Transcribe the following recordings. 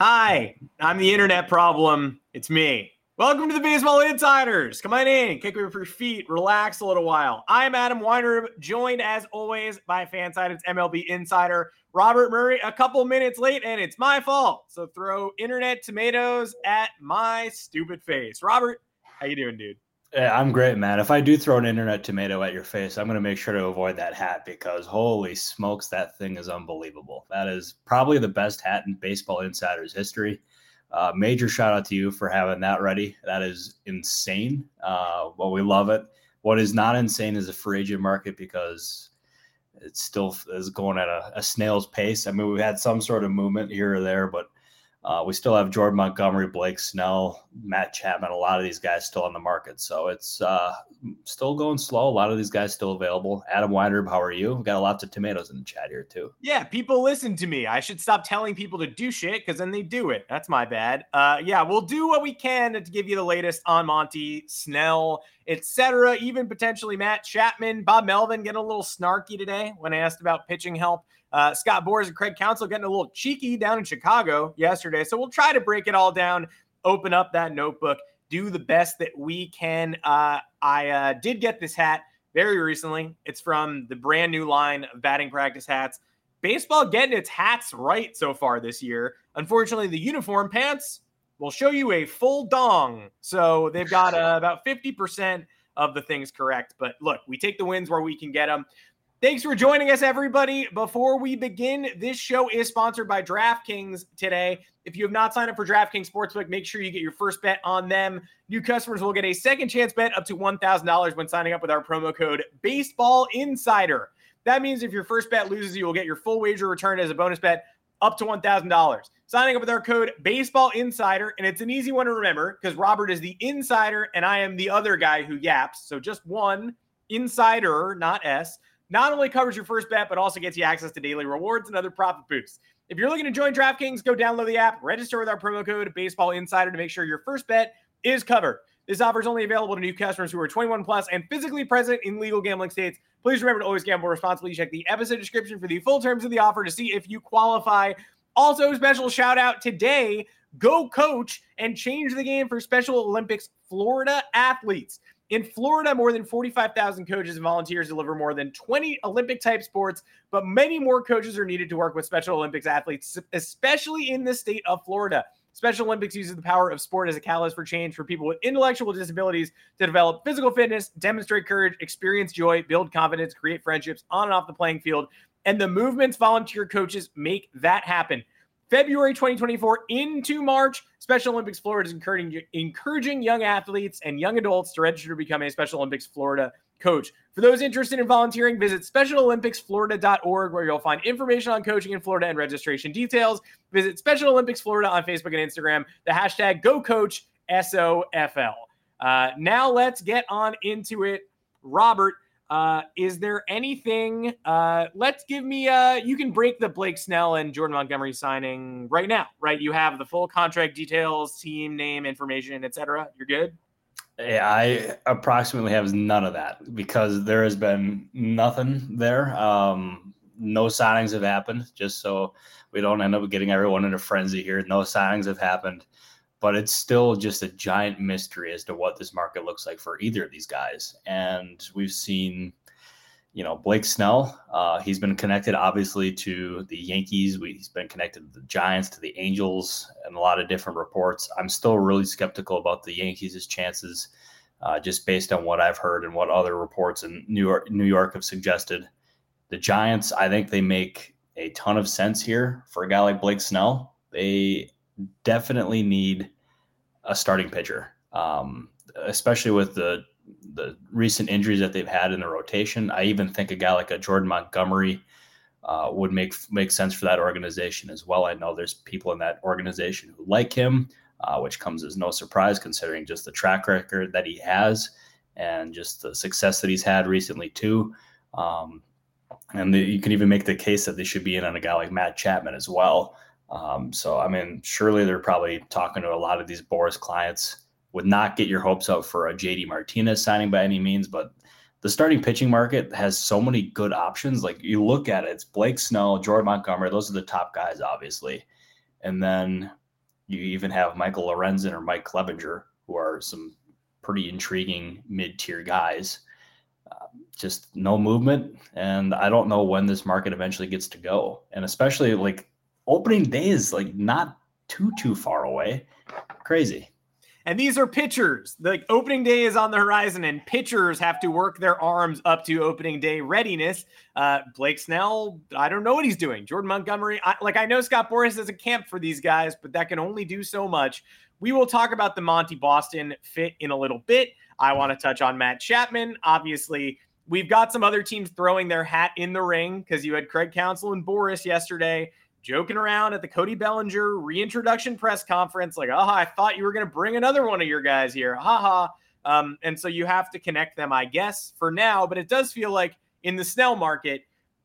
Hi, I'm the internet problem. It's me. Welcome to the Baseball Insiders. Come on in, kick up your feet, relax a little while. I'm Adam Weinrib, joined as always by Fansided's MLB insider Robert Murray. A couple minutes late, and it's my fault. So throw internet tomatoes at my stupid face. Robert, how you doing, dude? I'm great, man. If I do throw an internet tomato at your face, I'm going to make sure to avoid that hat because holy smokes, that thing is unbelievable. That is probably the best hat in Baseball Insider's history. Uh, major shout out to you for having that ready. That is insane. Uh, well, we love it. What is not insane is the free agent market because it still is going at a, a snail's pace. I mean, we've had some sort of movement here or there, but uh, we still have Jordan Montgomery, Blake Snell, Matt Chapman, a lot of these guys still on the market. So it's uh, still going slow. A lot of these guys still available. Adam Weinrib, how are you? We've got lots of tomatoes in the chat here, too. Yeah, people listen to me. I should stop telling people to do shit because then they do it. That's my bad. Uh, yeah, we'll do what we can to give you the latest on Monty, Snell, etc. Even potentially Matt Chapman, Bob Melvin getting a little snarky today when I asked about pitching help. Uh, Scott Boras and Craig Counsell getting a little cheeky down in Chicago yesterday. So we'll try to break it all down, open up that notebook, do the best that we can. Uh, I uh, did get this hat very recently. It's from the brand new line of batting practice hats. Baseball getting its hats right so far this year. Unfortunately, the uniform pants will show you a full dong. So they've got uh, about 50% of the things correct. But look, we take the wins where we can get them. Thanks for joining us, everybody. Before we begin, this show is sponsored by DraftKings today. If you have not signed up for DraftKings Sportsbook, make sure you get your first bet on them. New customers will get a second chance bet up to $1,000 when signing up with our promo code Baseball Insider. That means if your first bet loses, you will get your full wager returned as a bonus bet up to $1,000. Signing up with our code Baseball Insider, and it's an easy one to remember because Robert is the insider and I am the other guy who yaps. So just one insider, not S not only covers your first bet, but also gets you access to daily rewards and other profit boosts. If you're looking to join DraftKings, go download the app, register with our promo code Baseball Insider to make sure your first bet is covered. This offer is only available to new customers who are 21 plus and physically present in legal gambling states. Please remember to always gamble responsibly. Check the episode description for the full terms of the offer to see if you qualify. Also, special shout out today go coach and change the game for Special Olympics Florida athletes. In Florida, more than 45,000 coaches and volunteers deliver more than 20 Olympic type sports, but many more coaches are needed to work with Special Olympics athletes, especially in the state of Florida. Special Olympics uses the power of sport as a catalyst for change for people with intellectual disabilities to develop physical fitness, demonstrate courage, experience joy, build confidence, create friendships on and off the playing field. And the movement's volunteer coaches make that happen. February 2024 into March, Special Olympics Florida is encouraging, encouraging young athletes and young adults to register to become a Special Olympics Florida coach. For those interested in volunteering, visit SpecialOlympicsFlorida.org where you'll find information on coaching in Florida and registration details. Visit Special Olympics Florida on Facebook and Instagram. The hashtag GoCoachSOFL. Uh, now let's get on into it. Robert, uh, is there anything? Uh, let's give me. Uh, you can break the Blake Snell and Jordan Montgomery signing right now, right? You have the full contract details, team name, information, etc. You're good. Yeah, I approximately have none of that because there has been nothing there. Um, no signings have happened, just so we don't end up getting everyone in a frenzy here. No signings have happened but it's still just a giant mystery as to what this market looks like for either of these guys. And we've seen, you know, Blake Snell, uh, he's been connected obviously to the Yankees. We, he's been connected to the Giants, to the Angels, and a lot of different reports. I'm still really skeptical about the Yankees' chances, uh, just based on what I've heard and what other reports in New York, New York have suggested. The Giants, I think they make a ton of sense here for a guy like Blake Snell. They definitely need a starting pitcher, um, especially with the the recent injuries that they've had in the rotation. I even think a guy like a Jordan Montgomery uh, would make make sense for that organization as well. I know there's people in that organization who like him, uh, which comes as no surprise considering just the track record that he has and just the success that he's had recently too. Um, and the, you can even make the case that they should be in on a guy like Matt Chapman as well. Um, so I mean, surely they're probably talking to a lot of these Boras clients would not get your hopes up for a JD Martinez signing by any means, but the starting pitching market has so many good options. Like you look at it, it's Blake Snell, Jordan Montgomery, those are the top guys, obviously. And then you even have Michael Lorenzen or Mike Clevinger, who are some pretty intriguing mid-tier guys. Uh, just no movement, and I don't know when this market eventually gets to go. And especially like opening day is like not too too far away. Crazy. And these are pitchers. The opening day is on the horizon, and pitchers have to work their arms up to opening day readiness. Uh, Blake Snell, I don't know what he's doing. Jordan Montgomery, I, like I know Scott Boras has a camp for these guys, but that can only do so much. We will talk about the Monty Boston fit in a little bit. I want to touch on Matt Chapman. Obviously, we've got some other teams throwing their hat in the ring because you had Craig Counsell and Boras yesterday joking around at the Cody Bellinger reintroduction press conference, like, oh, I thought you were going to bring another one of your guys here. Haha. Um, and so you have to connect them, I guess, for now. But it does feel like in the Snell market,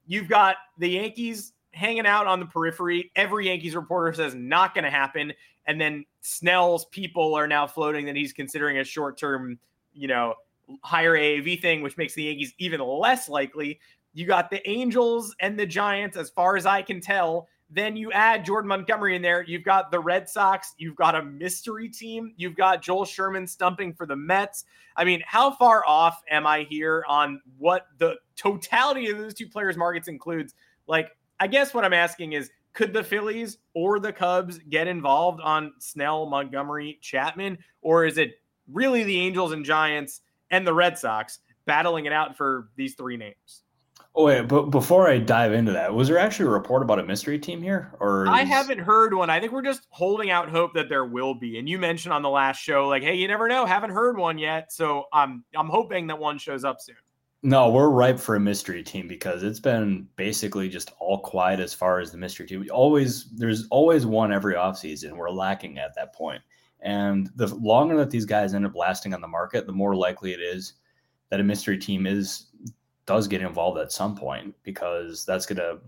you've got the Yankees hanging out on the periphery. Every Yankees reporter says not going to happen. And then Snell's people are now floating that he's considering a short term, you know, higher AAV thing, which makes the Yankees even less likely. You got the Angels and the Giants, as far as I can tell, then you add Jordan Montgomery in there. You've got the Red Sox. You've got a mystery team. You've got Joel Sherman stumping for the Mets. I mean, how far off am I here on what the totality of those two players' markets includes? Like, I guess what I'm asking is could the Phillies or the Cubs get involved on Snell, Montgomery, Chapman? Or is it really the Angels and Giants and the Red Sox battling it out for these three names? Oh wait, but before I dive into that, was there actually a report about a mystery team here, or is... I haven't heard one. I think we're just holding out hope that there will be. And you mentioned on the last show, like, hey, you never know, haven't heard one yet. So I'm I'm hoping that one shows up soon. No, we're ripe for a mystery team because it's been basically just all quiet as far as the mystery team. We always there's always one every offseason. We're lacking at that point. And the longer that these guys end up lasting on the market, the more likely it is that a mystery team is does get involved at some point because that's going to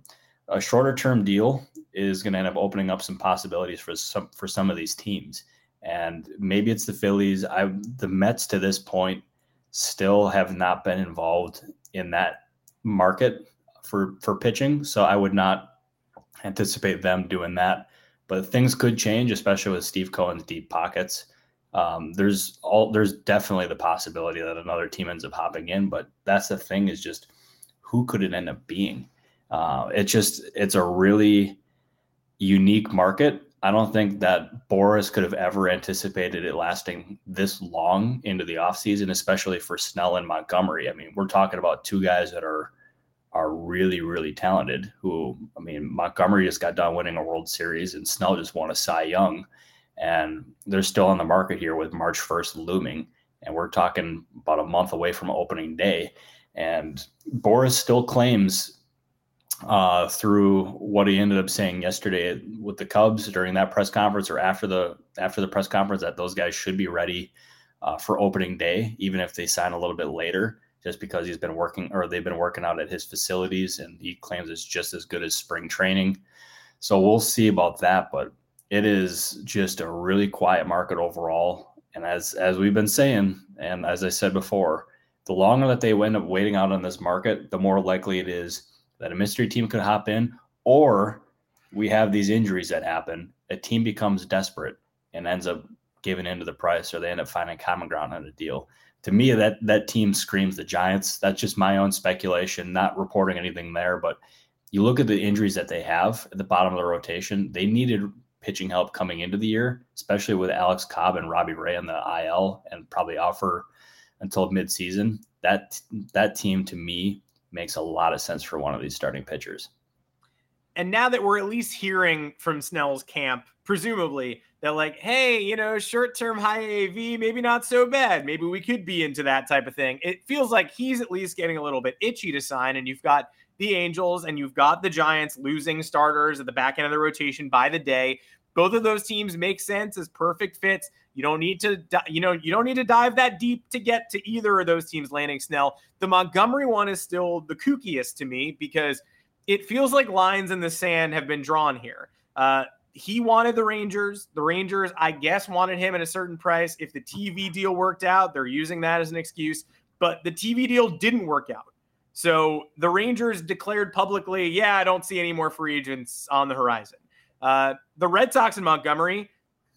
a shorter term deal is going to end up opening up some possibilities for some for some of these teams. And maybe it's the Phillies. I the Mets to this point still have not been involved in that market for for pitching so I would not anticipate them doing that. But things could change especially with Steve Cohen's deep pockets um, there's all there's definitely the possibility that another team ends up hopping in, but that's the thing is just who could it end up being? Uh, it's just it's a really unique market. I don't think that Boras could have ever anticipated it lasting this long into the offseason, especially for Snell and Montgomery. I mean, we're talking about two guys that are are really, really talented. Who I mean, Montgomery just got done winning a World Series, and Snell just won a Cy Young and they're still on the market here with March 1st looming. And we're talking about a month away from opening day. And Boras still claims uh, through what he ended up saying yesterday with the Cubs during that press conference or after the after the press conference that those guys should be ready uh, for opening day, even if they sign a little bit later, just because he's been working or they've been working out at his facilities, and he claims it's just as good as spring training. So we'll see about that, but it is just a really quiet market overall. And as as we've been saying, and as I said before, the longer that they end up waiting out on this market, the more likely it is that a mystery team could hop in, or we have these injuries that happen. A team becomes desperate and ends up giving into the price, or they end up finding common ground on a deal. to me, that that team screams the Giants. That's just my own speculation, not reporting anything there. But you look at the injuries that they have at the bottom of the rotation. They needed pitching help coming into the year, especially with Alex Cobb and Robbie Ray on the IL, and probably offer until midseason. That that team to me makes a lot of sense for one of these starting pitchers. And now that we're at least hearing from Snell's camp, presumably that like, hey, you know, short term high AAV, maybe not so bad. Maybe we could be into that type of thing. It feels like he's at least getting a little bit itchy to sign. And you've got the Angels and you've got the Giants losing starters at the back end of the rotation by the day. Both of those teams make sense as perfect fits. You don't need to, you know, you don't need to dive that deep to get to either of those teams landing Snell. The Montgomery one is still the kookiest to me because it feels like lines in the sand have been drawn here. Uh, he wanted the Rangers. The Rangers, I guess, wanted him at a certain price. If the TV deal worked out, they're using that as an excuse. But the TV deal didn't work out. So the Rangers declared publicly, yeah, I don't see any more free agents on the horizon. Uh, the Red Sox in Montgomery,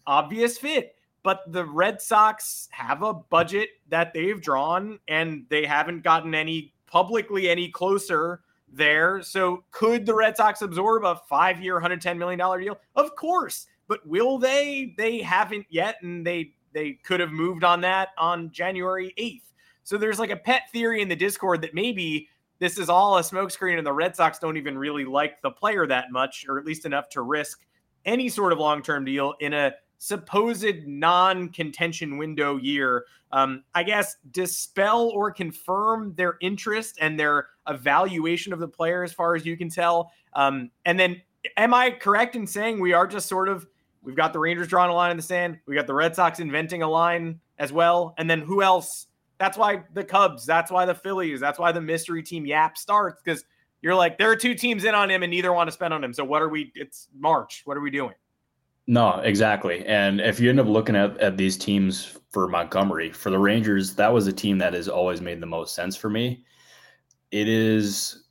obvious fit. But the Red Sox have a budget that they've drawn, and they haven't gotten any publicly any closer there. So could the Red Sox absorb a five year, $110 million deal? Of course. But will they? They haven't yet, and they they could have moved on that on January 8th. So there's like a pet theory in the Discord that maybe this is all a smokescreen and the Red Sox don't even really like the player that much, or at least enough to risk any sort of long term deal in a supposed non contention window year, um, I guess, dispel or confirm their interest and their evaluation of the player as far as you can tell. Um, and then, am I correct in saying we are just sort of, we've got the Rangers drawing a line in the sand, we got the Red Sox inventing a line as well. And then who else? That's why the Cubs, that's why the Phillies, that's why the mystery team Yap starts because you're like, there are two teams in on him and neither want to spend on him. So what are we? It's March. What are we doing? No, exactly. And if you end up looking at, at these teams for Montgomery, for the Rangers, that was a team that has always made the most sense for me. It is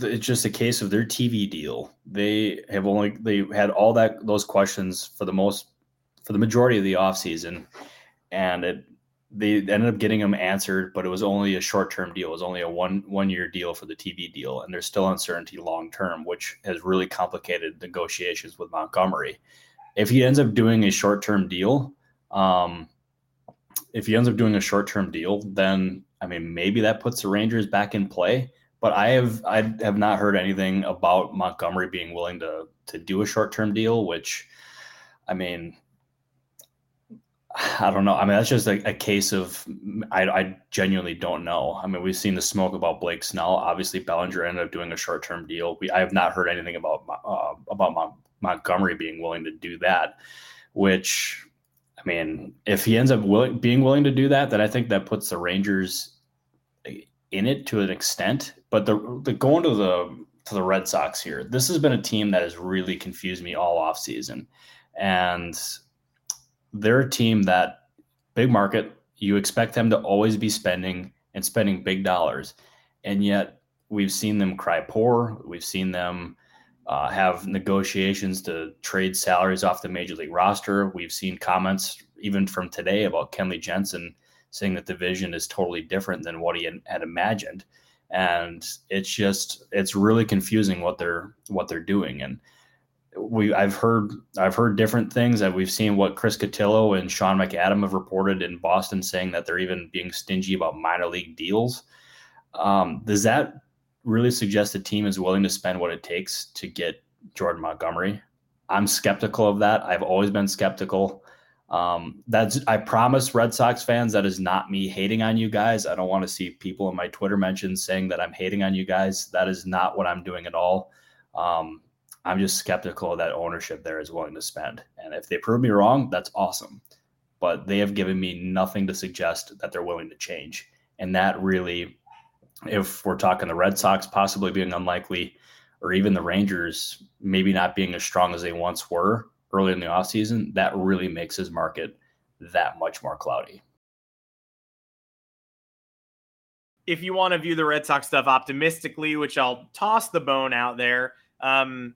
it's just a case of their TV deal. They have only they had all that those questions for the most for the majority of the offseason. And it they ended up getting him answered, but it was only a short term deal. It was only a one one year deal for the TV deal, and there's still uncertainty long term, which has really complicated negotiations with Montgomery. If he ends up doing a short term deal, um, if he ends up doing a short term deal, then I mean maybe that puts the Rangers back in play. But I have I have not heard anything about Montgomery being willing to to do a short term deal, which I mean I don't know. I mean, that's just a, a case of I, I, genuinely don't know. I mean, we've seen the smoke about Blake Snell. Obviously, Bellinger ended up doing a short term deal. We I have not heard anything about uh, about Montgomery being willing to do that. Which, I mean, if he ends up willing, being willing to do that, then I think that puts the Rangers in it to an extent. But the, the going to the to the Red Sox here, this has been a team that has really confused me all off season, and they're a team that big market, you expect them to always be spending and spending big dollars. And yet we've seen them cry poor. We've seen them uh, have negotiations to trade salaries off the major league roster. We've seen comments even from today about Kenley Jansen saying that the vision is totally different than what he had imagined. And it's just it's really confusing what they're what they're doing. And we I've heard I've heard different things that we've seen what Chris Cotillo and Sean McAdam have reported in Boston saying that they're even being stingy about minor league deals. Um, does that really suggest the team is willing to spend what it takes to get Jordan Montgomery? I'm skeptical of that. I've always been skeptical. Um, that's I promise Red Sox fans that is not me hating on you guys. I don't want to see people in my Twitter mentions saying that I'm hating on you guys. That is not what I'm doing at all. Um, I'm just skeptical that ownership there is willing to spend. And if they prove me wrong, that's awesome. But they have given me nothing to suggest that they're willing to change. And that really, if we're talking the Red Sox possibly being unlikely, or even the Rangers maybe not being as strong as they once were early in the offseason, that really makes his market that much more cloudy. If you want to view the Red Sox stuff optimistically, which I'll toss the bone out there, um,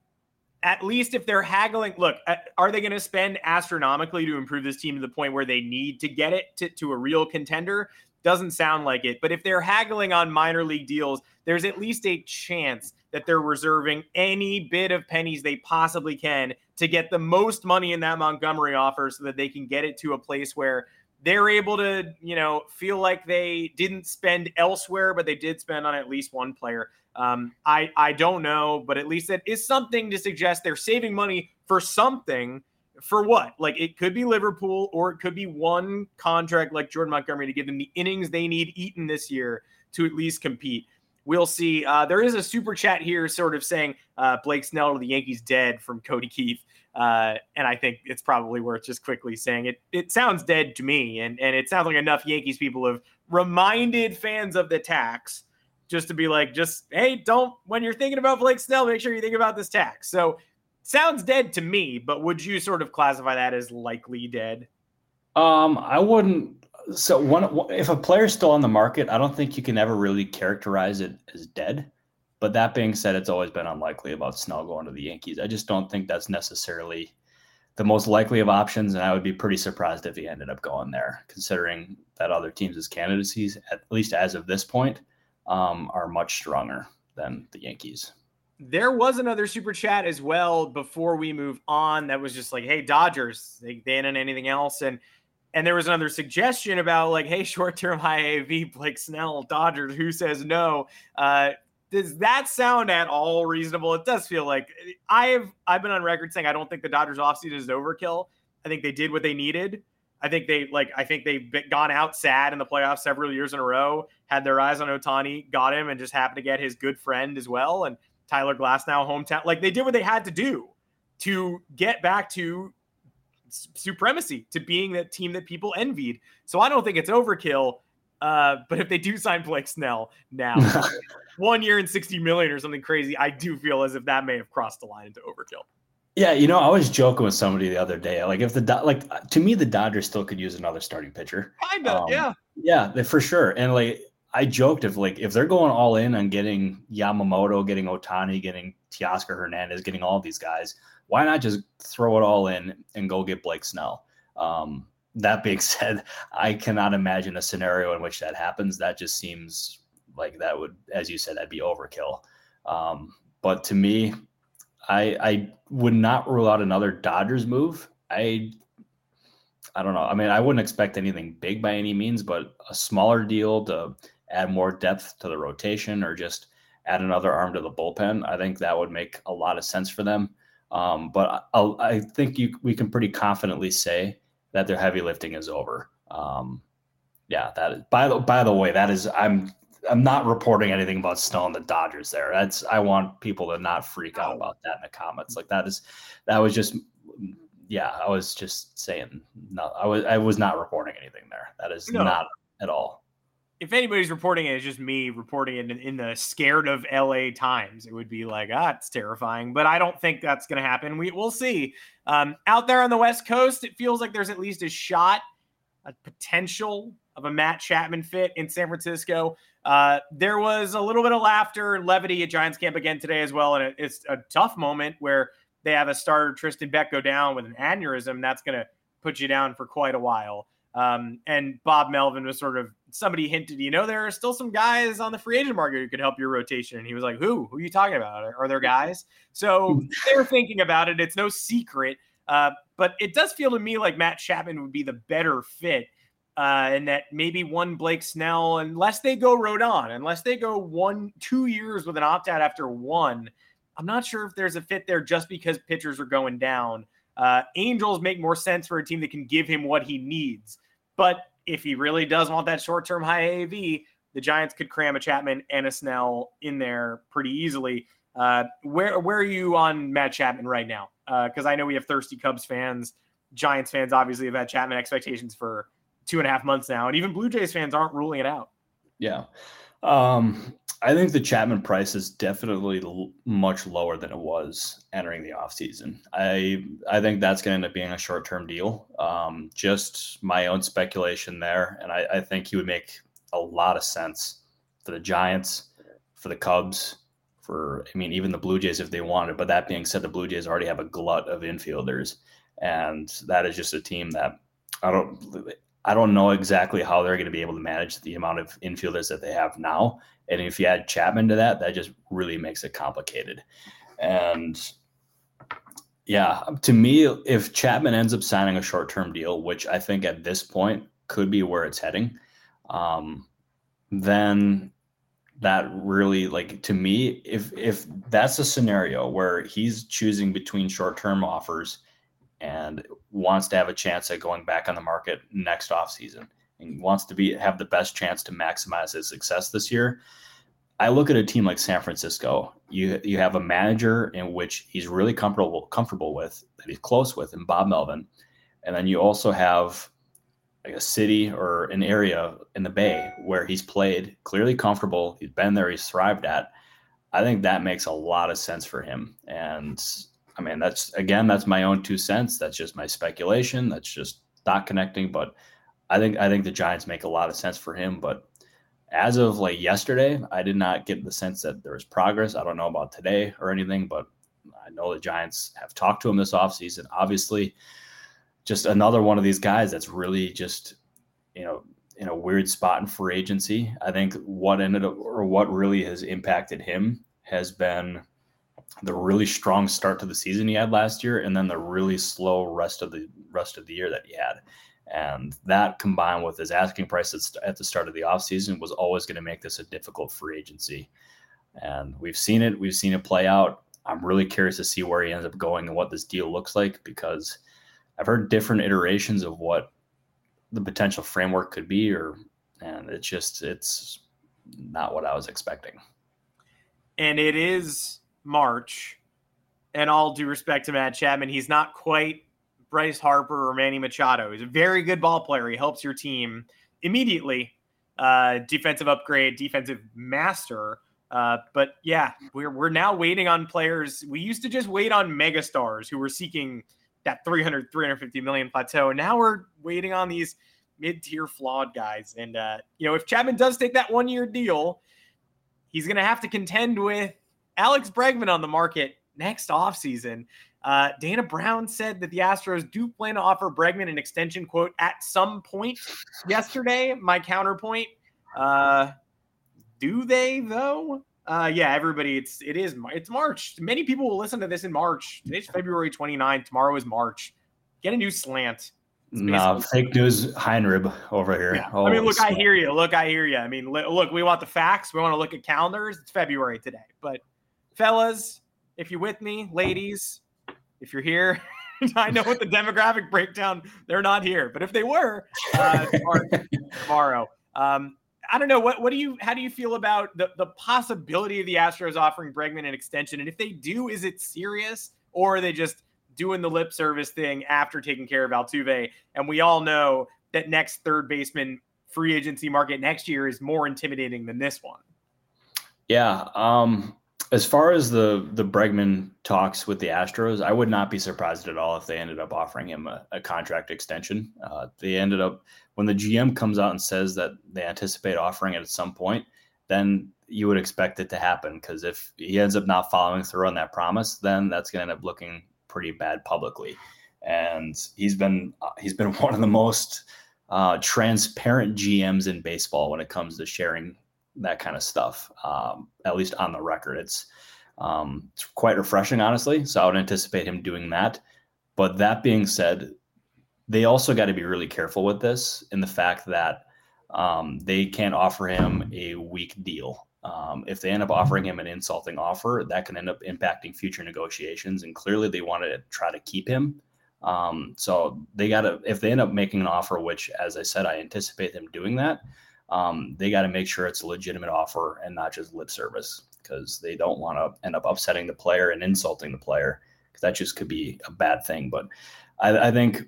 at least if they're haggling, look, uh, are they going to spend astronomically to improve this team to the point where they need to get it to, to a real contender? Doesn't sound like it. But if they're haggling on minor league deals, there's at least a chance that they're reserving any bit of pennies they possibly can to get the most money in that Montgomery offer so that they can get it to a place where they're able to, you know, feel like they didn't spend elsewhere, but they did spend on at least one player. Um, I I don't know, but at least that is something to suggest they're saving money for something. For what? Like it could be Liverpool, or it could be one contract like Jordan Montgomery to give them the innings they need eaten this year to at least compete. We'll see. Uh, there is a super chat here, sort of saying uh, Blake Snell to the Yankees dead from Cody Keith. Uh, and I think it's probably worth just quickly saying it. It sounds dead to me, and and it sounds like enough Yankees people have reminded fans of the tax just to be like, just hey, don't when you're thinking about Blake Snell, make sure you think about this tax. So sounds dead to me, but would you sort of classify that as likely dead? Um, I wouldn't. So one, if a player's still on the market, I don't think you can ever really characterize it as dead. But that being said, it's always been unlikely about Snell going to the Yankees. I just don't think that's necessarily the most likely of options, and I would be pretty surprised if he ended up going there, considering that other teams' candidacies, at least as of this point, um, are much stronger than the Yankees. There was another super chat as well before we move on that was just like, "Hey Dodgers, they, they ain't anything else," and and there was another suggestion about like, "Hey, short-term high AAV Blake Snell, Dodgers, who says no?" Uh, does that sound at all reasonable? It does feel like I've I've been on record saying I don't think the Dodgers offseason is overkill. I think they did what they needed. I think they like I think they've gone out sad in the playoffs several years in a row, had their eyes on Ohtani, got him, and just happened to get his good friend as well. And Tyler Glasnow hometown. Like they did what they had to do to get back to supremacy, to being that team that people envied. So I don't think it's overkill. Uh, but if they do sign Blake Snell now, one year and 60 million or something crazy, I do feel as if that may have crossed the line into overkill. Yeah, you know, I was joking with somebody the other day. Like, if the like to me, the Dodgers still could use another starting pitcher. Kinda, um, yeah, yeah, for sure. And like, I joked if like if they're going all in on getting Yamamoto, getting Ohtani, getting Teoscar Hernandez, getting all these guys, why not just throw it all in and go get Blake Snell? Um, that being said, I cannot imagine a scenario in which that happens. That just seems like that would, as you said, that'd be overkill. Um, but to me, I I would not rule out another Dodgers move. I I don't know. I mean, I wouldn't expect anything big by any means, but a smaller deal to add more depth to the rotation or just add another arm to the bullpen. I think that would make a lot of sense for them. Um, but I, I think you, we can pretty confidently say that their heavy lifting is over. Um, yeah, that is, by the by the way, that is I'm I'm not reporting anything about Snow and the Dodgers there. That's I want people to not freak out about that in the comments. Like that is that was just yeah, I was just saying no, I was I was not reporting anything there. That is no. not at all. If anybody's reporting it, it's just me reporting it in, in, the scared of LA Times. It would be like, ah, it's terrifying. But I don't think that's going to happen. We we'll see. Um, out there on the West Coast, it feels like there's at least a shot, a potential of a Matt Chapman fit in San Francisco. Uh, there was a little bit of laughter and levity at Giants camp again today as well, and it, it's a tough moment where they have a starter Tristan Beck go down with an aneurysm. That's going to put you down for quite a while. Um, and Bob Melvin was sort of somebody hinted, you know, there are still some guys on the free agent market who could help your rotation. And he was like, Who? Who are you talking about? Are, are there guys? So they're thinking about it. It's no secret. Uh, but it does feel to me like Matt Chapman would be the better fit. Uh, and that maybe one Blake Snell, unless they go Rodon, unless they go one, two years with an opt out after one, I'm not sure if there's a fit there just because pitchers are going down. Uh, Angels make more sense for a team that can give him what he needs. But if he really does want that short term high AAV, the Giants could cram a Chapman and a Snell in there pretty easily. Uh, where where are you on Matt Chapman right now? Because uh, I know we have thirsty Cubs fans, Giants fans obviously have had Chapman expectations for two and a half months now, and even Blue Jays fans aren't ruling it out. Yeah, um, I think the Chapman price is definitely l- much lower than it was entering the offseason. I I think that's going to end up being a short term deal. Um, just my own speculation there, and I, I think he would make a lot of sense for the Giants, for the Cubs, for I mean even the Blue Jays if they wanted. But that being said, the Blue Jays already have a glut of infielders, and that is just a team that I don't I don't know exactly how they're going to be able to manage the amount of infielders that they have now. And if you add Chapman to that, that just really makes it complicated. And yeah, to me, if Chapman ends up signing a short term deal, which I think at this point could be where it's heading, um, then that really like to me if if that's a scenario where he's choosing between short-term offers and wants to have a chance at going back on the market next offseason and wants to be have the best chance to maximize his success this year i look at a team like san francisco you you have a manager in which he's really comfortable comfortable with that he's close with and bob melvin and then you also have like a city or an area in the Bay where he's played clearly comfortable. He's been there. He's thrived at. I think that makes a lot of sense for him. And I mean, that's again, that's my own two cents. That's just my speculation. That's just not connecting. But I think I think the Giants make a lot of sense for him. But as of like yesterday, I did not get the sense that there was progress. I don't know about today or anything, but I know the Giants have talked to him this offseason. Obviously, just another one of these guys that's really just, you know, in a weird spot in free agency. I think what ended up or what really has impacted him has been the really strong start to the season he had last year and then the really slow rest of the rest of the year that he had. And that combined with his asking price at the start of the offseason was always going to make this a difficult free agency. And we've seen it. We've seen it play out. I'm really curious to see where he ends up going and what this deal looks like because I've heard different iterations of what the potential framework could be, or and it's just it's not what I was expecting. And it is March, and all due respect to Matt Chapman, he's not quite Bryce Harper or Manny Machado. He's a very good ball player. He helps your team immediately. Uh, defensive upgrade, defensive master. Uh, but yeah, we're we're now waiting on players. We used to just wait on megastars who were seeking that 300, 350 million plateau. And now we're waiting on these mid tier flawed guys. And, uh, you know, if Chapman does take that one year deal, he's going to have to contend with Alex Bregman on the market next offseason. Uh, Dana Brown said that the Astros do plan to offer Bregman an extension, quote, at some point yesterday. My counterpoint, uh, do they though? Uh, yeah, everybody, it's it is it's March. Many people will listen to this in March. Today's February 29th. Tomorrow is March. Get a new slant. No, fake news, Weinrib over here. Yeah. I mean, look, I hear you. Look, I hear you. I mean, look, we want the facts. We want to look at calendars. It's February today. But, fellas, if you're with me, ladies, if you're here, I know with the demographic breakdown, they're not here. But if they were, uh, tomorrow. Um, I don't know what what do you how do you feel about the the possibility of the Astros offering Bregman an extension? And if they do, is it serious or are they just doing the lip service thing after taking care of Altuve? And we all know that next third baseman free agency market next year is more intimidating than this one. Yeah, um, as far as the the Bregman talks with the Astros, I would not be surprised at all if they ended up offering him a, a contract extension. Uh, they ended up when the GM comes out and says that they anticipate offering it at some point, then you would expect it to happen because if he ends up not following through on that promise, then that's going to end up looking pretty bad publicly. And he's been uh, he's been one of the most uh, transparent GMs in baseball when it comes to sharing that kind of stuff. Um, at least on the record, it's um, it's quite refreshing, honestly. So I would anticipate him doing that. But that being said, they also got to be really careful with this in the fact that um, they can't offer him a weak deal. Um, if they end up offering him an insulting offer, that can end up impacting future negotiations. And clearly, they wanted to try to keep him. Um, so they got to, if they end up making an offer, which, as I said, I anticipate them doing that, um, they got to make sure it's a legitimate offer and not just lip service because they don't want to end up upsetting the player and insulting the player because that just could be a bad thing. But I, I think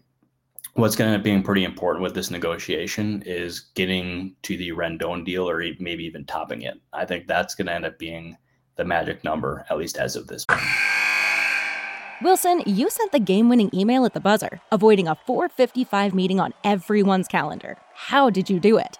what's going to end up being pretty important with this negotiation is getting to the Rendon deal or maybe even topping it. I think that's going to end up being the magic number, at least as of this point. Wilson, you sent the game winning email at the buzzer, avoiding a 455 meeting on everyone's calendar. How did you do it?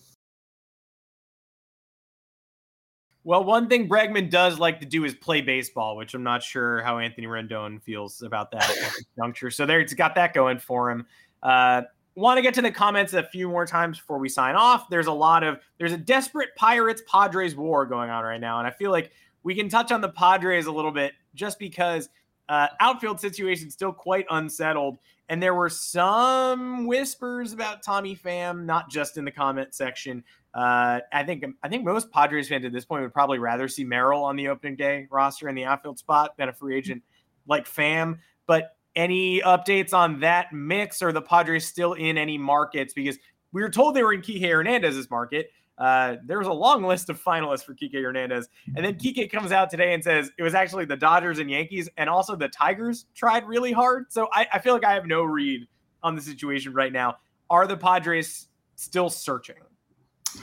Well, one thing Bregman does like to do is play baseball, which I'm not sure how Anthony Rendon feels about that at this juncture. So there, it's got that going for him. Uh, want to get to the comments a few more times before we sign off. There's a lot of there's a desperate Pirates Padres war going on right now, and I feel like we can touch on the Padres a little bit just because uh, outfield situation still quite unsettled, and there were some whispers about Tommy Pham, not just in the comment section. Uh, I think I think most Padres fans at this point would probably rather see Merrill on the opening day roster in the outfield spot than a free agent like Pham. But any updates on that mix? Or the Padres still in any markets? Because we were told they were in Kike Hernandez's market. Uh, there was a long list of finalists for Kike Hernandez. And then Kike comes out today and says it was actually the Dodgers and Yankees, and also the Tigers tried really hard. So I, I feel like I have no read on the situation right now. Are the Padres still searching?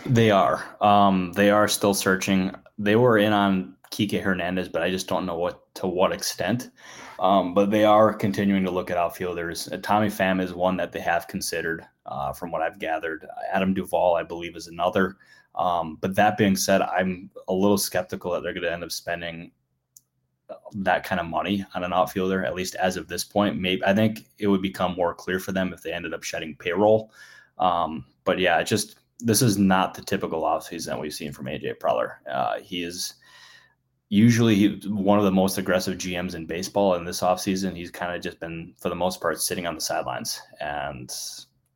They are. Um, they are still searching. They were in on Kike Hernandez, but I just don't know what to what extent. Um, but they are continuing to look at outfielders. Uh, Tommy Pham is one that they have considered, uh, from what I've gathered. Adam Duvall, I believe, is another. Um, but that being said, I'm a little skeptical that they're going to end up spending that kind of money on an outfielder, at least as of this point. Maybe I think it would become more clear for them if they ended up shedding payroll. Um, but yeah, just this is not the typical offseason we've seen from AJ Preller. Uh, he is usually one of the most aggressive GMs in baseball. In this offseason, he's kind of just been, for the most part, sitting on the sidelines. And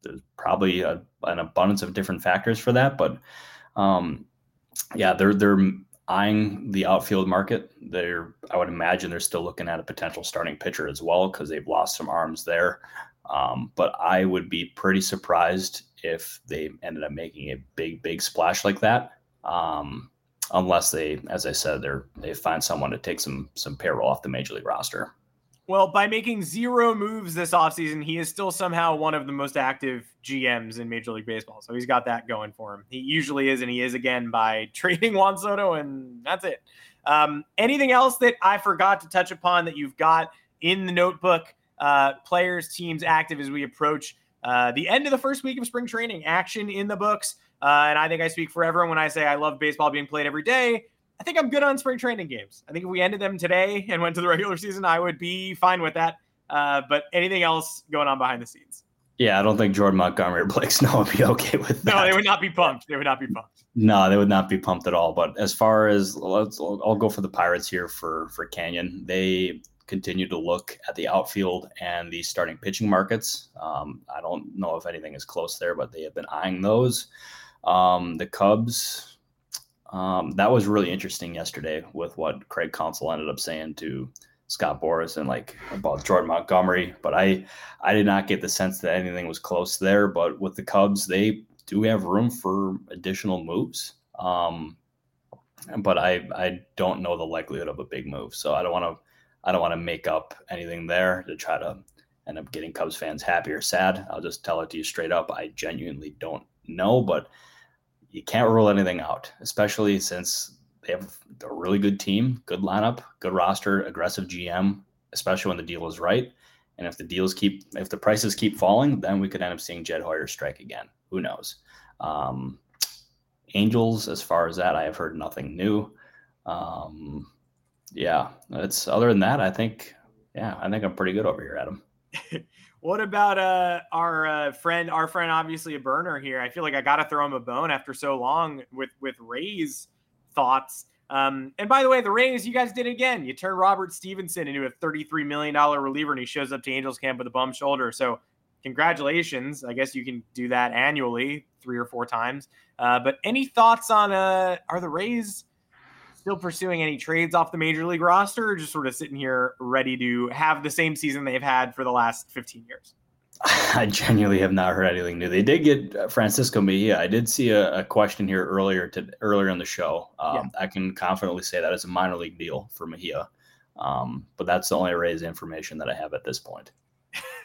there's probably a, an abundance of different factors for that. But um, yeah, they're they're eyeing the outfield market. They're I would imagine they're still looking at a potential starting pitcher as well because they've lost some arms there. Um, but I would be pretty surprised if they ended up making a big big splash like that. Um, unless they, as I said, they're they find someone to take some some payroll off the major league roster. Well, by making zero moves this offseason, he is still somehow one of the most active GMs in Major League Baseball. So he's got that going for him. He usually is, and he is again by trading Juan Soto, and that's it. Um, anything else that I forgot to touch upon that you've got in the notebook? Uh, players, teams active as we approach uh, the end of the first week of spring training. Action in the books. Uh, and I think I speak for everyone when I say I love baseball being played every day. I think I'm good on spring training games. I think if we ended them today and went to the regular season, I would be fine with that. Uh, but anything else going on behind the scenes? Yeah, I don't think Jordan Montgomery or Blake Snell would be okay with that. No, they would not be pumped. They would not be pumped. No, they would not be pumped at all. But as far as let's, I'll go for the Pirates here for for Canyon. They continue to look at the outfield and the starting pitching markets. Um, I don't know if anything is close there, but they have been eyeing those. Um, the Cubs, um, that was really interesting yesterday with what Craig Counsell ended up saying to Scott Boras and like about Jordan Montgomery. But I, I did not get the sense that anything was close there. But with the Cubs, they do have room for additional moves. Um, but I, I don't know the likelihood of a big move. So I don't want to, I don't want to make up anything there to try to end up getting Cubs fans happy or sad. I'll just tell it to you straight up. I genuinely don't know, but you can't rule anything out, especially since they have a really good team, good lineup, good roster, aggressive GM, especially when the deal is right. And if the deals keep, if the prices keep falling, then we could end up seeing Jed Hoyer strike again. Who knows? Um, Angels, as far as that, I have heard nothing new. Um, yeah, it's other than that, I think, yeah, I think I'm pretty good over here, Adam. What about uh, our uh, friend, our friend, obviously a burner here? I feel like I got to throw him a bone after so long with with Ray's thoughts. Um, and by the way, the Rays, you guys did it again. You turned Robert Stephenson into a $33 million reliever, and he shows up to Angels camp with a bum shoulder. So, congratulations. I guess you can do that annually, three or four times. Uh, but any thoughts on uh, are the Rays still pursuing any trades off the major league roster or just sort of sitting here ready to have the same season they've had for the last 15 years? I genuinely have not heard anything new. They did get uh, Francisco Mejia. I did see a, a question here earlier to earlier in the show. Um, yeah. I can confidently say that it's a minor league deal for Mejia, um, but that's the only raised information that I have at this point.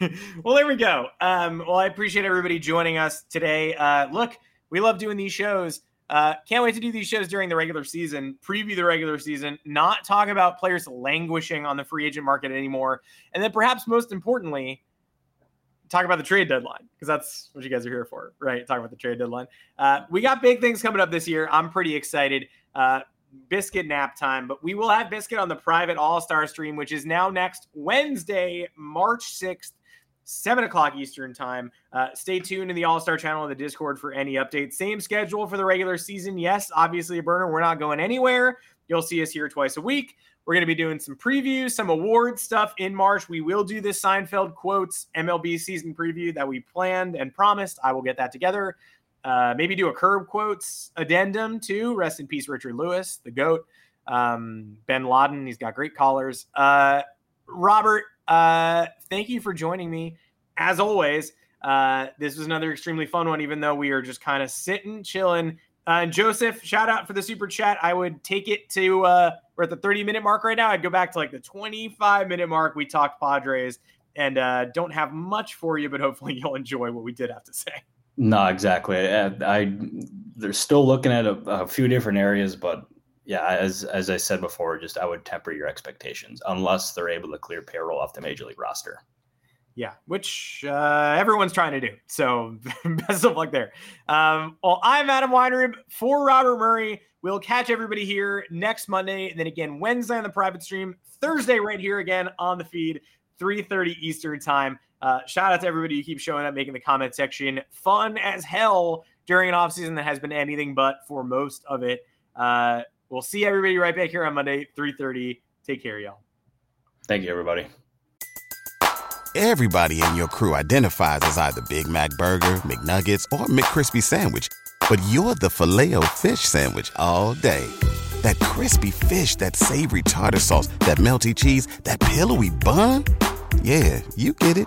well, there we go. Um, well, I appreciate everybody joining us today. Uh, look, we love doing these shows. Uh, can't wait to do these shows during the regular season, preview the regular season, not talk about players languishing on the free agent market anymore. And then perhaps most importantly, talk about the trade deadline because that's what you guys are here for, right? Talk about the trade deadline. Uh, we got big things coming up this year. I'm pretty excited. Uh, Biscuit nap time, but we will have Biscuit on the private All Star stream, which is now next Wednesday, March 6th 7 o'clock Eastern Time. Uh, stay tuned in the All Star channel and the Discord for any updates. Same schedule for the regular season. Yes, obviously, a burner. We're not going anywhere. You'll see us here twice a week. We're going to be doing some previews, some award stuff in March. We will do this Seinfeld quotes MLB season preview that we planned and promised. I will get that together. Uh, maybe do a curb quotes addendum too. Rest in peace, Richard Lewis, the GOAT. Um, ben Laden, he's got great callers. Uh, Robert, uh, thank you for joining me. As always, uh, this was another extremely fun one, even though we are just kind of sitting, chilling. Uh, Joseph, shout out for the super chat. I would take it to uh, we're at the 30 minute mark right now. I'd go back to like the 25 minute mark. We talked Padres and uh, don't have much for you, but hopefully you'll enjoy what we did have to say. No, exactly. I, I they're still looking at a, a few different areas, but yeah, as as I said before, just I would temper your expectations unless they're able to clear payroll off the major league roster. Yeah, which uh, everyone's trying to do. So best of luck there. Um, well, I'm Adam Weinrib for Robert Murray. We'll catch everybody here next Monday, and then again Wednesday on the private stream, Thursday right here again on the feed, 3:30 Eastern time. Uh, shout out to everybody who keeps showing up, making the comment section fun as hell during an off season that has been anything but for most of it. Uh, We'll see everybody right back here on Monday, 3:30. Take care, y'all. Thank you, everybody. Everybody in your crew identifies as either Big Mac Burger, McNuggets, or McCrispy Sandwich, but you're the filet fish Sandwich all day. That crispy fish, that savory tartar sauce, that melty cheese, that pillowy bun. Yeah, you get it